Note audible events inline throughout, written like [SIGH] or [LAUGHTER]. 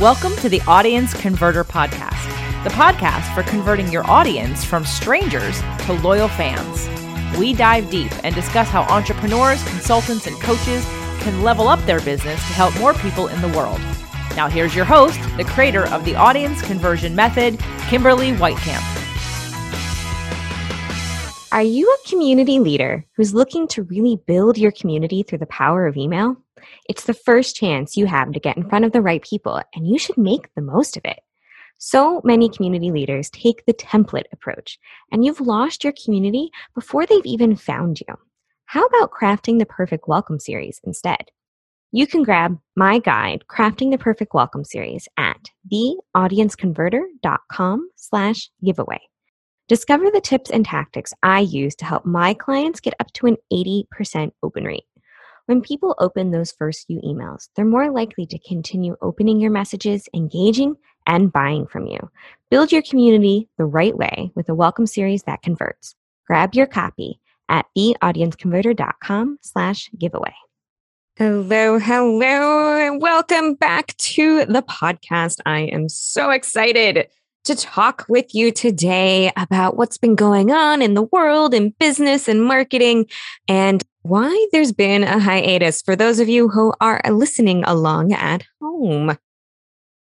Welcome to the Audience Converter Podcast, the podcast for converting your audience from strangers to loyal fans. We dive deep and discuss how entrepreneurs, consultants, and coaches can level up their business to help more people in the world. Now, here's your host, the creator of the Audience Conversion Method, Kimberly Weitkamp. Are you a community leader who's looking to really build your community through the power of email? It's the first chance you have to get in front of the right people, and you should make the most of it. So many community leaders take the template approach, and you've lost your community before they've even found you. How about crafting the perfect welcome series instead? You can grab my guide, Crafting the Perfect Welcome Series, at theaudienceconverter.com slash giveaway. Discover the tips and tactics I use to help my clients get up to an 80% open rate. When people open those first few emails, they're more likely to continue opening your messages, engaging, and buying from you. Build your community the right way with a welcome series that converts. Grab your copy at theaudienceconverter.com slash giveaway. Hello, hello, and welcome back to the podcast. I am so excited to talk with you today about what's been going on in the world, in business and marketing, and why there's been a hiatus for those of you who are listening along at home.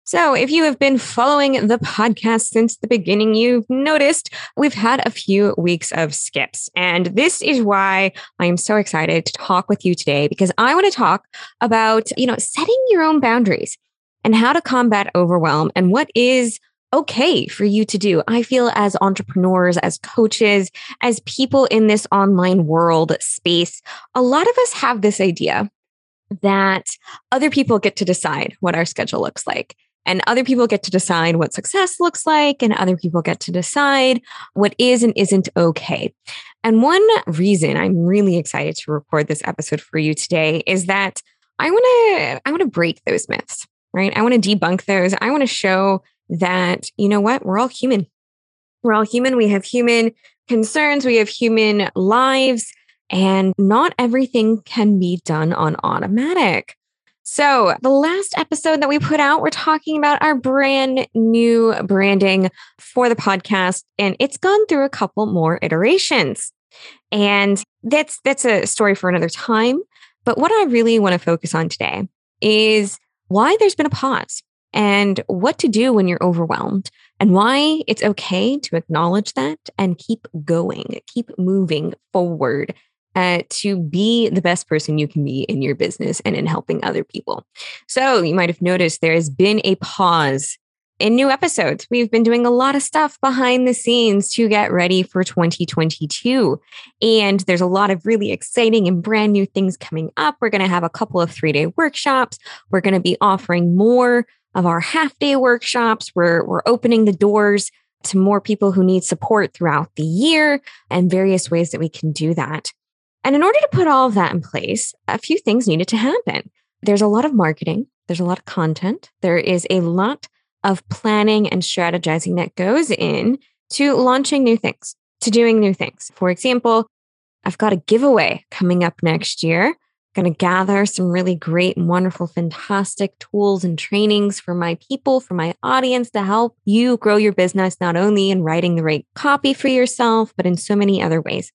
So, if you have been following the podcast since the beginning, you've noticed we've had a few weeks of skips. And this is why I am so excited to talk with you today because I want to talk about, you know, setting your own boundaries and how to combat overwhelm and what is okay for you to do. I feel as entrepreneurs, as coaches, as people in this online world space, a lot of us have this idea that other people get to decide what our schedule looks like. And other people get to decide what success looks like, and other people get to decide what is and isn't okay. And one reason I'm really excited to record this episode for you today is that I want to I want to break those myths, right? I want to debunk those. I want to show that, you know what, we're all human. We're all human. We have human concerns, we have human lives, and not everything can be done on automatic. So, the last episode that we put out, we're talking about our brand new branding for the podcast, and it's gone through a couple more iterations. And that's that's a story for another time. But what I really want to focus on today is why there's been a pause and what to do when you're overwhelmed and why it's okay to acknowledge that and keep going, keep moving forward uh, to be the best person you can be in your business and in helping other people. So, you might have noticed there has been a pause in new episodes. We've been doing a lot of stuff behind the scenes to get ready for 2022. And there's a lot of really exciting and brand new things coming up. We're going to have a couple of three day workshops. We're going to be offering more of our half day workshops. We're, we're opening the doors to more people who need support throughout the year and various ways that we can do that. And in order to put all of that in place, a few things needed to happen. There's a lot of marketing, there's a lot of content, there is a lot of planning and strategizing that goes in to launching new things, to doing new things. For example, I've got a giveaway coming up next year going to gather some really great and wonderful, fantastic tools and trainings for my people, for my audience to help you grow your business, not only in writing the right copy for yourself, but in so many other ways.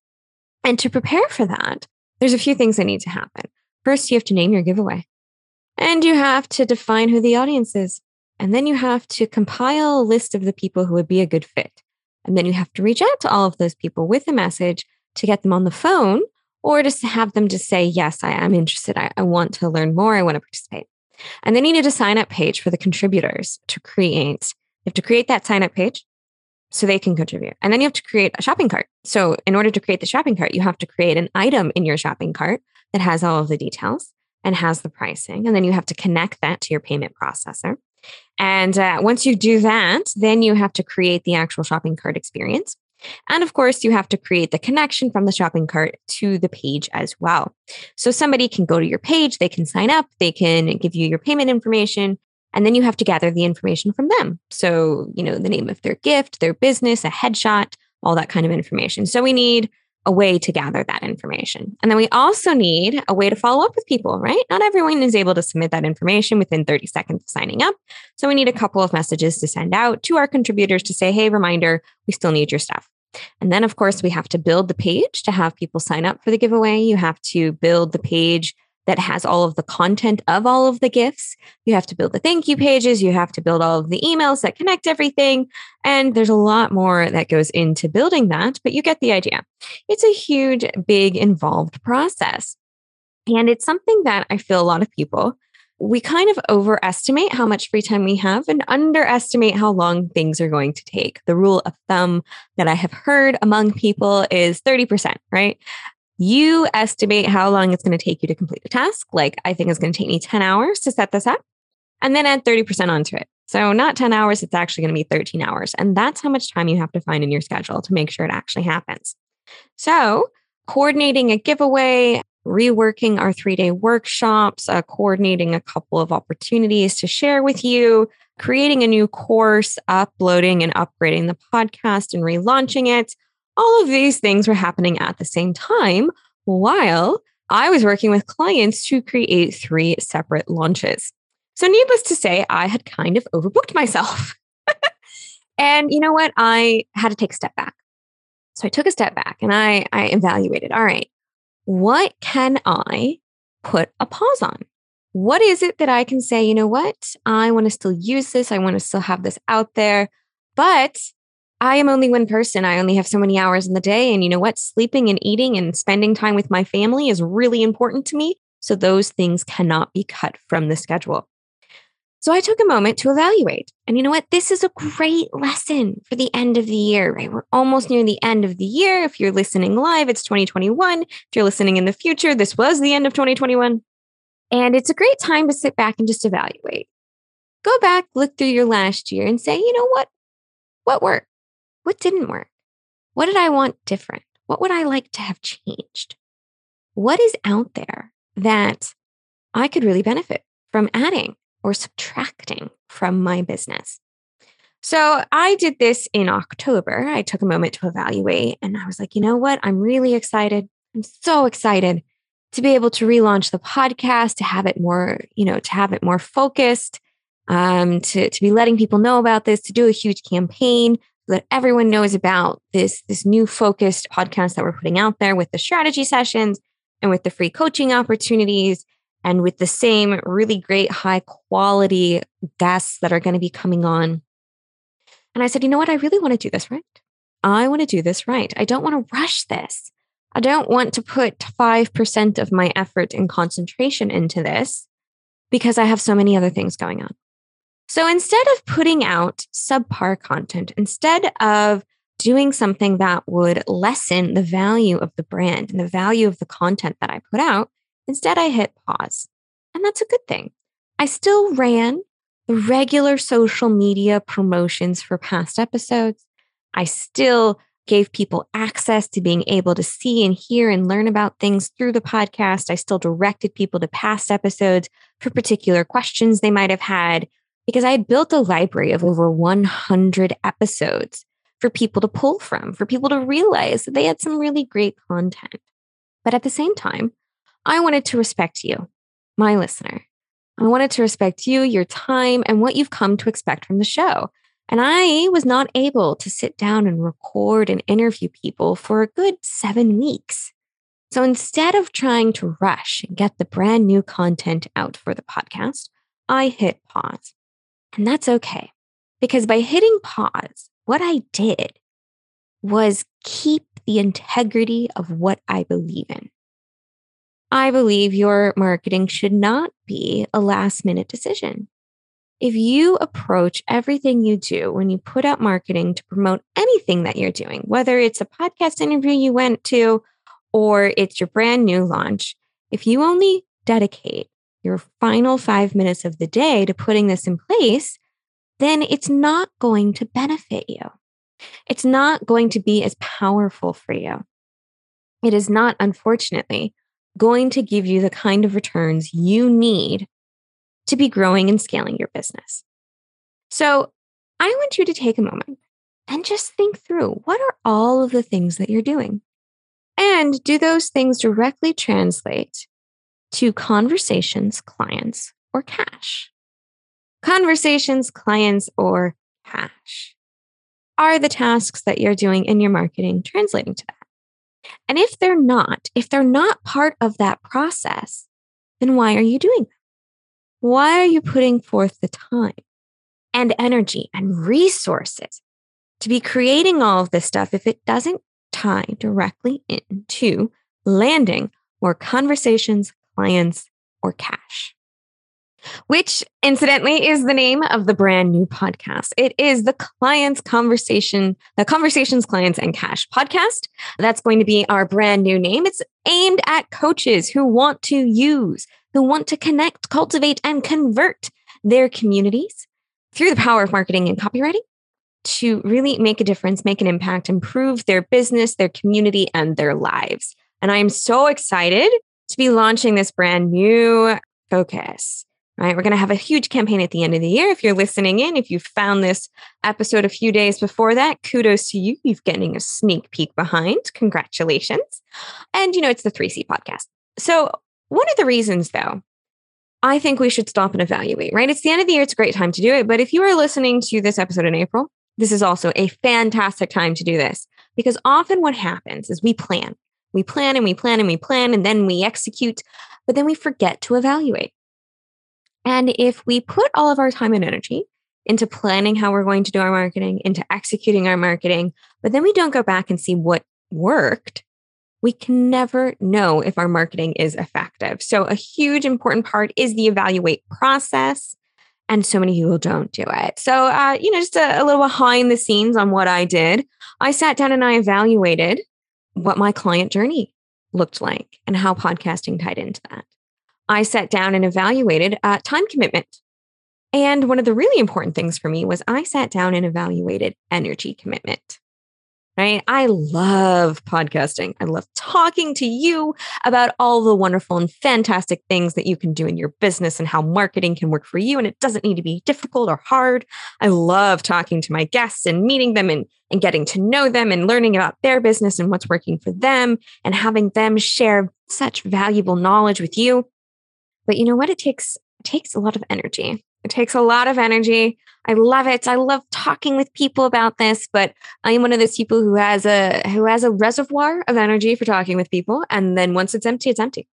And to prepare for that, there's a few things that need to happen. First, you have to name your giveaway, and you have to define who the audience is. And then you have to compile a list of the people who would be a good fit. And then you have to reach out to all of those people with a message to get them on the phone or just have them just say, Yes, I am interested. I, I want to learn more. I want to participate. And then you need a sign up page for the contributors to create. You have to create that sign up page so they can contribute. And then you have to create a shopping cart. So, in order to create the shopping cart, you have to create an item in your shopping cart that has all of the details and has the pricing. And then you have to connect that to your payment processor. And uh, once you do that, then you have to create the actual shopping cart experience. And of course, you have to create the connection from the shopping cart to the page as well. So somebody can go to your page, they can sign up, they can give you your payment information, and then you have to gather the information from them. So, you know, the name of their gift, their business, a headshot, all that kind of information. So we need a way to gather that information. And then we also need a way to follow up with people, right? Not everyone is able to submit that information within 30 seconds of signing up. So we need a couple of messages to send out to our contributors to say, hey, reminder, we still need your stuff. And then, of course, we have to build the page to have people sign up for the giveaway. You have to build the page that has all of the content of all of the gifts. You have to build the thank you pages. You have to build all of the emails that connect everything. And there's a lot more that goes into building that, but you get the idea. It's a huge, big, involved process. And it's something that I feel a lot of people, we kind of overestimate how much free time we have and underestimate how long things are going to take. The rule of thumb that I have heard among people is 30%, right? You estimate how long it's going to take you to complete a task. Like, I think it's going to take me 10 hours to set this up, and then add 30% onto it. So, not 10 hours, it's actually going to be 13 hours. And that's how much time you have to find in your schedule to make sure it actually happens. So, coordinating a giveaway, reworking our three day workshops, uh, coordinating a couple of opportunities to share with you, creating a new course, uploading and upgrading the podcast and relaunching it all of these things were happening at the same time while I was working with clients to create three separate launches. So, needless to say, I had kind of overbooked myself. [LAUGHS] and you know what? I had to take a step back. So, I took a step back and I, I evaluated all right, what can I put a pause on? What is it that I can say, you know what? I want to still use this. I want to still have this out there, but I am only one person. I only have so many hours in the day. And you know what? Sleeping and eating and spending time with my family is really important to me. So those things cannot be cut from the schedule. So I took a moment to evaluate. And you know what? This is a great lesson for the end of the year, right? We're almost near the end of the year. If you're listening live, it's 2021. If you're listening in the future, this was the end of 2021. And it's a great time to sit back and just evaluate. Go back, look through your last year and say, you know what? What worked? What didn't work? What did I want different? What would I like to have changed? What is out there that I could really benefit from adding or subtracting from my business? So I did this in October. I took a moment to evaluate and I was like, you know what? I'm really excited. I'm so excited to be able to relaunch the podcast, to have it more, you know, to have it more focused, um, to, to be letting people know about this, to do a huge campaign that everyone knows about this, this new focused podcast that we're putting out there with the strategy sessions and with the free coaching opportunities and with the same really great high quality guests that are going to be coming on. And I said, you know what? I really want to do this right. I want to do this right. I don't want to rush this. I don't want to put 5% of my effort and concentration into this because I have so many other things going on. So instead of putting out subpar content, instead of doing something that would lessen the value of the brand and the value of the content that I put out, instead I hit pause. And that's a good thing. I still ran the regular social media promotions for past episodes. I still gave people access to being able to see and hear and learn about things through the podcast. I still directed people to past episodes for particular questions they might have had because I had built a library of over 100 episodes for people to pull from, for people to realize that they had some really great content. But at the same time, I wanted to respect you, my listener. I wanted to respect you, your time, and what you've come to expect from the show. And I was not able to sit down and record and interview people for a good seven weeks. So instead of trying to rush and get the brand new content out for the podcast, I hit pause. And that's okay. Because by hitting pause, what I did was keep the integrity of what I believe in. I believe your marketing should not be a last minute decision. If you approach everything you do when you put out marketing to promote anything that you're doing, whether it's a podcast interview you went to or it's your brand new launch, if you only dedicate your final five minutes of the day to putting this in place, then it's not going to benefit you. It's not going to be as powerful for you. It is not, unfortunately, going to give you the kind of returns you need to be growing and scaling your business. So I want you to take a moment and just think through what are all of the things that you're doing? And do those things directly translate to conversations, clients, or cash? Conversations, clients, or cash are the tasks that you're doing in your marketing translating to that. And if they're not, if they're not part of that process, then why are you doing them? Why are you putting forth the time and energy and resources to be creating all of this stuff if it doesn't tie directly into landing more conversations, clients, or cash? Which, incidentally, is the name of the brand new podcast. It is the Clients Conversation, the Conversations, Clients, and Cash podcast. That's going to be our brand new name. It's aimed at coaches who want to use, who want to connect, cultivate, and convert their communities through the power of marketing and copywriting to really make a difference, make an impact, improve their business, their community, and their lives. And I'm so excited to be launching this brand new focus. Right. We're going to have a huge campaign at the end of the year. If you're listening in, if you found this episode a few days before that, kudos to you. You've getting a sneak peek behind. Congratulations. And, you know, it's the 3C podcast. So, one of the reasons, though, I think we should stop and evaluate, right? It's the end of the year. It's a great time to do it. But if you are listening to this episode in April, this is also a fantastic time to do this because often what happens is we plan, we plan and we plan and we plan, and then we execute, but then we forget to evaluate. And if we put all of our time and energy into planning how we're going to do our marketing, into executing our marketing, but then we don't go back and see what worked, we can never know if our marketing is effective. So, a huge important part is the evaluate process and so many people don't do it. So, uh, you know, just a, a little behind the scenes on what I did. I sat down and I evaluated what my client journey looked like and how podcasting tied into that. I sat down and evaluated uh, time commitment. And one of the really important things for me was I sat down and evaluated energy commitment right? I love podcasting. I love talking to you about all the wonderful and fantastic things that you can do in your business and how marketing can work for you. And it doesn't need to be difficult or hard. I love talking to my guests and meeting them and, and getting to know them and learning about their business and what's working for them and having them share such valuable knowledge with you. But you know what? It takes it takes a lot of energy. It takes a lot of energy. I love it. I love talking with people about this, but I am one of those people who has a who has a reservoir of energy for talking with people and then once it's empty, it's empty.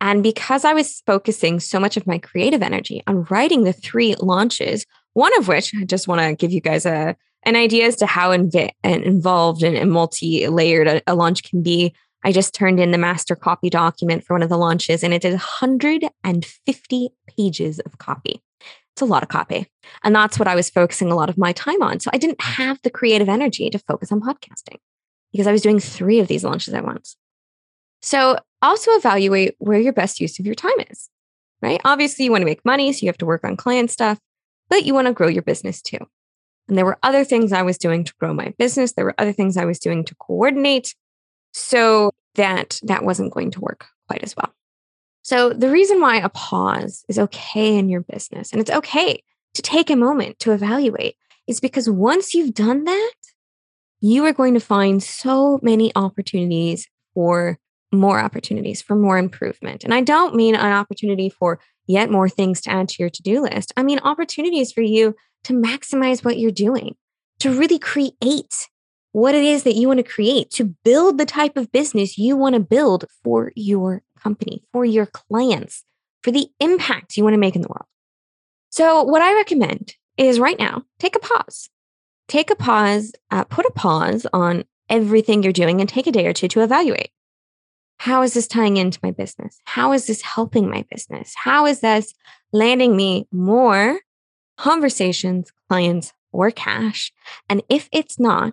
And because I was focusing so much of my creative energy on writing the three launches, one of which I just want to give you guys a an idea as to how inv- involved and multi-layered a, a launch can be. I just turned in the master copy document for one of the launches and it did 150 pages of copy. It's a lot of copy. And that's what I was focusing a lot of my time on. So I didn't mm. have the creative energy to focus on podcasting because I was doing three of these launches at once. So also evaluate where your best use of your time is, right? Obviously, you want to make money, so you have to work on client stuff, but you want to grow your business too. And there were other things I was doing to grow my business. There were other things I was doing to coordinate. So that that wasn't going to work quite as well. So, the reason why a pause is okay in your business and it's okay to take a moment to evaluate is because once you've done that, you are going to find so many opportunities for more opportunities, for more improvement. And I don't mean an opportunity for yet more things to add to your to do list. I mean opportunities for you to maximize what you're doing, to really create what it is that you want to create, to build the type of business you want to build for your company, for your clients, for the impact you want to make in the world. So, what I recommend is right now, take a pause. Take a pause, uh, put a pause on everything you're doing and take a day or two to evaluate. How is this tying into my business? How is this helping my business? How is this landing me more conversations, clients, or cash? And if it's not,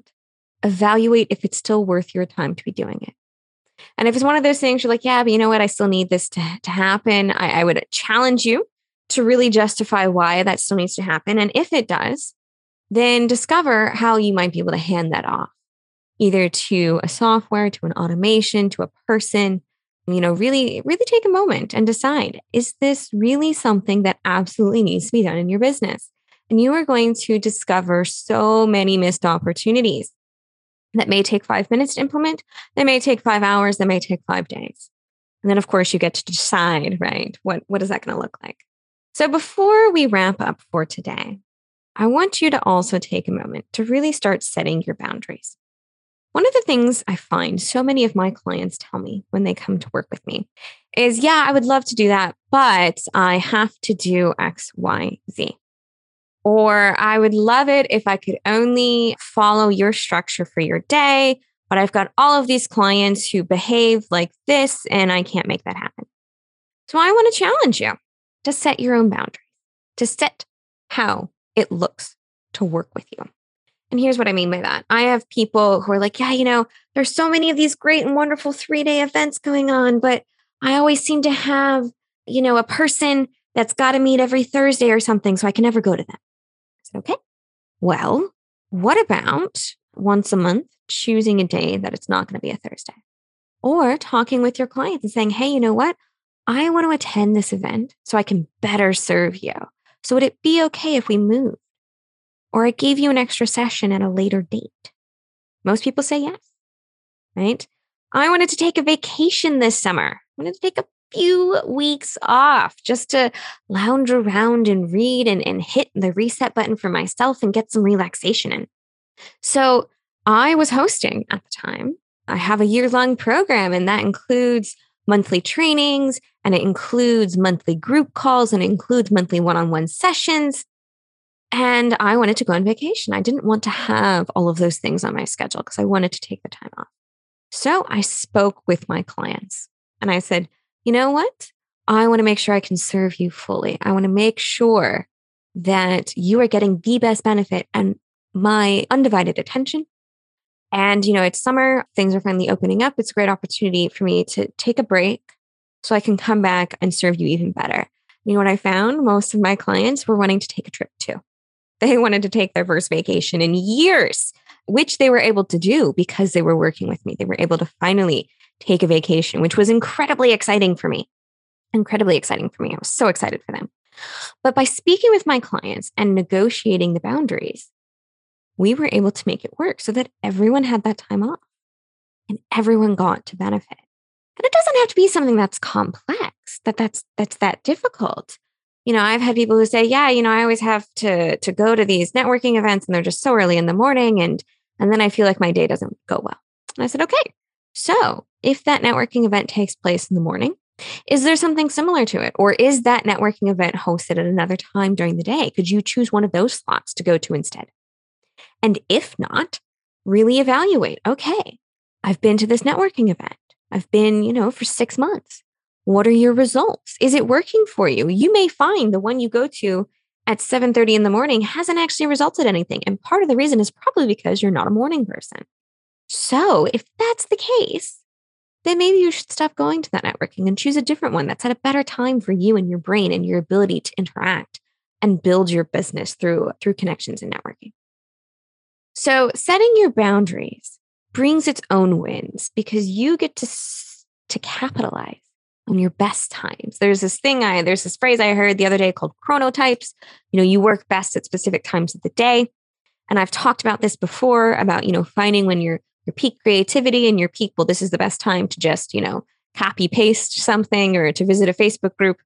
evaluate if it's still worth your time to be doing it. And if it's one of those things you're like, yeah, but you know what? I still need this to, to happen. I, I would challenge you to really justify why that still needs to happen. And if it does, then discover how you might be able to hand that off either to a software, to an automation, to a person. You know, really, really take a moment and decide is this really something that absolutely needs to be done in your business? And you are going to discover so many missed opportunities that may take five minutes to implement. They may take five hours. They may take five days. And then, of course, you get to decide, right? What, what is that going to look like? So, before we wrap up for today, I want you to also take a moment to really start setting your boundaries. One of the things I find so many of my clients tell me when they come to work with me is, yeah, I would love to do that, but I have to do X, Y, Z. Or I would love it if I could only follow your structure for your day, but I've got all of these clients who behave like this and I can't make that happen. So I want to challenge you to set your own boundaries, to set how it looks to work with you. And here's what I mean by that. I have people who are like, yeah, you know, there's so many of these great and wonderful three day events going on, but I always seem to have, you know, a person that's got to meet every Thursday or something. So I can never go to them. Okay, well, what about once a month choosing a day that it's not going to be a Thursday? Or talking with your clients and saying, hey, you know what? I want to attend this event so I can better serve you. So would it be okay if we moved? Or I gave you an extra session at a later date? Most people say yes, right? I wanted to take a vacation this summer. I wanted to take a few weeks off just to lounge around and read and, and hit the reset button for myself and get some relaxation in. So I was hosting at the time. I have a year long program, and that includes monthly trainings and it includes monthly group calls and it includes monthly one on one sessions. And I wanted to go on vacation. I didn't want to have all of those things on my schedule because I wanted to take the time off. So I spoke with my clients and I said, you know what? I want to make sure I can serve you fully. I want to make sure that you are getting the best benefit and my undivided attention and, you know, it's summer, things are finally opening up. It's a great opportunity for me to take a break so I can come back and serve you even better. You know what I found? Most of my clients were wanting to take a trip too. They wanted to take their first vacation in years, which they were able to do because they were working with me. They were able to finally take a vacation, which was incredibly exciting for me. Incredibly exciting for me. I was so excited for them. But by speaking with my clients and negotiating the boundaries, we were able to make it work so that everyone had that time off and everyone got to benefit. And it doesn't have to be something that's complex, that that's that's that difficult. You know, I've had people who say, "Yeah, you know, I always have to to go to these networking events and they're just so early in the morning and and then I feel like my day doesn't go well." And I said, "Okay. So, if that networking event takes place in the morning, is there something similar to it? Or is that networking event hosted at another time during the day? Could you choose one of those slots to go to instead? And if not, really evaluate okay, I've been to this networking event. I've been, you know, for six months. What are your results? Is it working for you? You may find the one you go to at 7:30 in the morning hasn't actually resulted anything. And part of the reason is probably because you're not a morning person. So if that's the case, then maybe you should stop going to that networking and choose a different one that's at a better time for you and your brain and your ability to interact and build your business through through connections and networking. So, setting your boundaries brings its own wins because you get to to capitalize on your best times. There's this thing I there's this phrase I heard the other day called chronotypes. You know, you work best at specific times of the day. And I've talked about this before about, you know, finding when your your peak creativity and your peak well this is the best time to just, you know, copy paste something or to visit a Facebook group.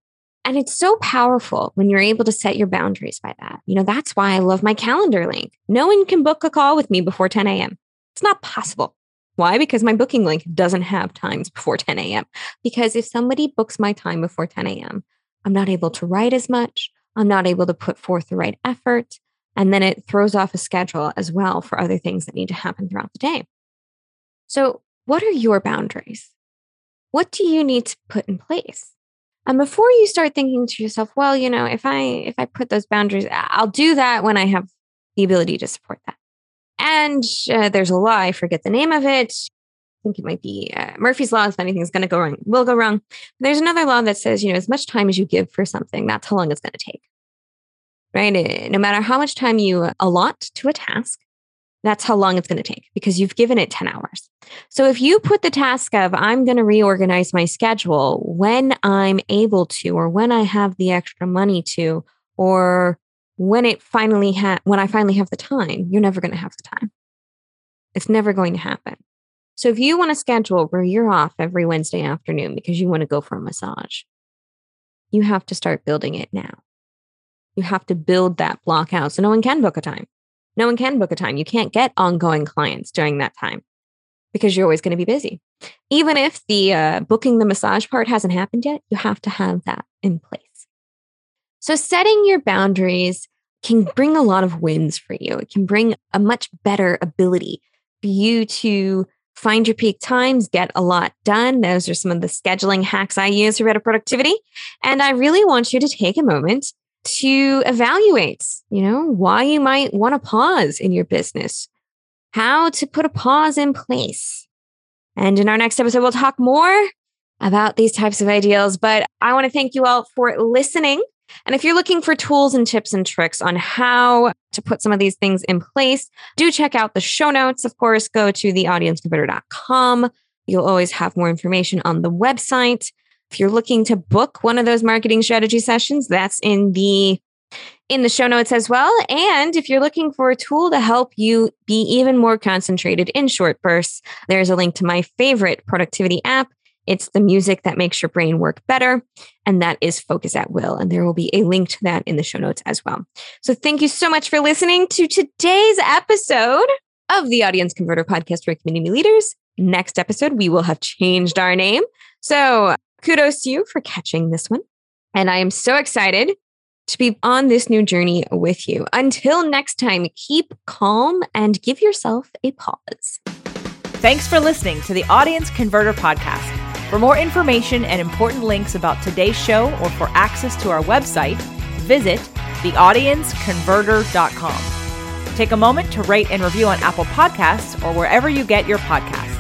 And it's so powerful when you're able to set your boundaries by that. You know, that's why I love my calendar link. No one can book a call with me before 10 a.m. It's not possible. Why? Because my booking link doesn't have times before 10 a.m. Because if somebody books my time before 10 a.m., I'm not able to write as much. I'm not able to put forth the right effort. And then it throws off a schedule as well for other things that need to happen throughout the day. So, what are your boundaries? What do you need to put in place? And before you start thinking to yourself, well, you know, if I if I put those boundaries, I'll do that when I have the ability to support that. And uh, there's a law, I forget the name of it. I think it might be uh, Murphy's Law. If anything's going to go wrong, will go wrong. There's another law that says, you know, as much time as you give for something, that's how long it's going to take. Right? Eh, no matter how much time you allot to a task, that's how long it's going to take because you've given it 10 hours. So if you put the task of, I'm going to reorganize my schedule when I'm able to, or when I have the extra money to, or when it finally ha- when I finally have the time, you're never going to have the time. It's never going to happen. So if you want to schedule where you're off every Wednesday afternoon because you want to go for a massage, you have to start building it now. You have to build that block out so no one can book a time. No one can book a time. You can't get ongoing clients during that time because you're always going to be busy. Even if the uh, booking the massage part hasn't happened yet, you have to have that in place. So, setting your boundaries can bring a lot of wins for you. It can bring a much better ability for you to find your peak times, get a lot done. Those are some of the scheduling hacks I use for better productivity. And I really want you to take a moment to evaluate, you know, why you might want to pause in your business, how to put a pause in place. And in our next episode, we'll talk more about these types of ideals. But I want to thank you all for listening. And if you're looking for tools and tips and tricks on how to put some of these things in place, do check out the show notes. Of course, go to theaudienceconverter.com. You'll always have more information on the website. If you're looking to book one of those marketing strategy sessions, that's in the in the show notes as well. And if you're looking for a tool to help you be even more concentrated in short bursts, there's a link to my favorite productivity app. It's the music that makes your brain work better, and that is Focus at Will. And there will be a link to that in the show notes as well. So thank you so much for listening to today's episode of the Audience Converter podcast for community leaders. Next episode, we will have changed our name. So kudos to you for catching this one. And I am so excited to be on this new journey with you. Until next time, keep calm and give yourself a pause. Thanks for listening to the Audience Converter Podcast. For more information and important links about today's show or for access to our website, visit theaudienceconverter.com. Take a moment to rate and review on Apple Podcasts or wherever you get your podcasts.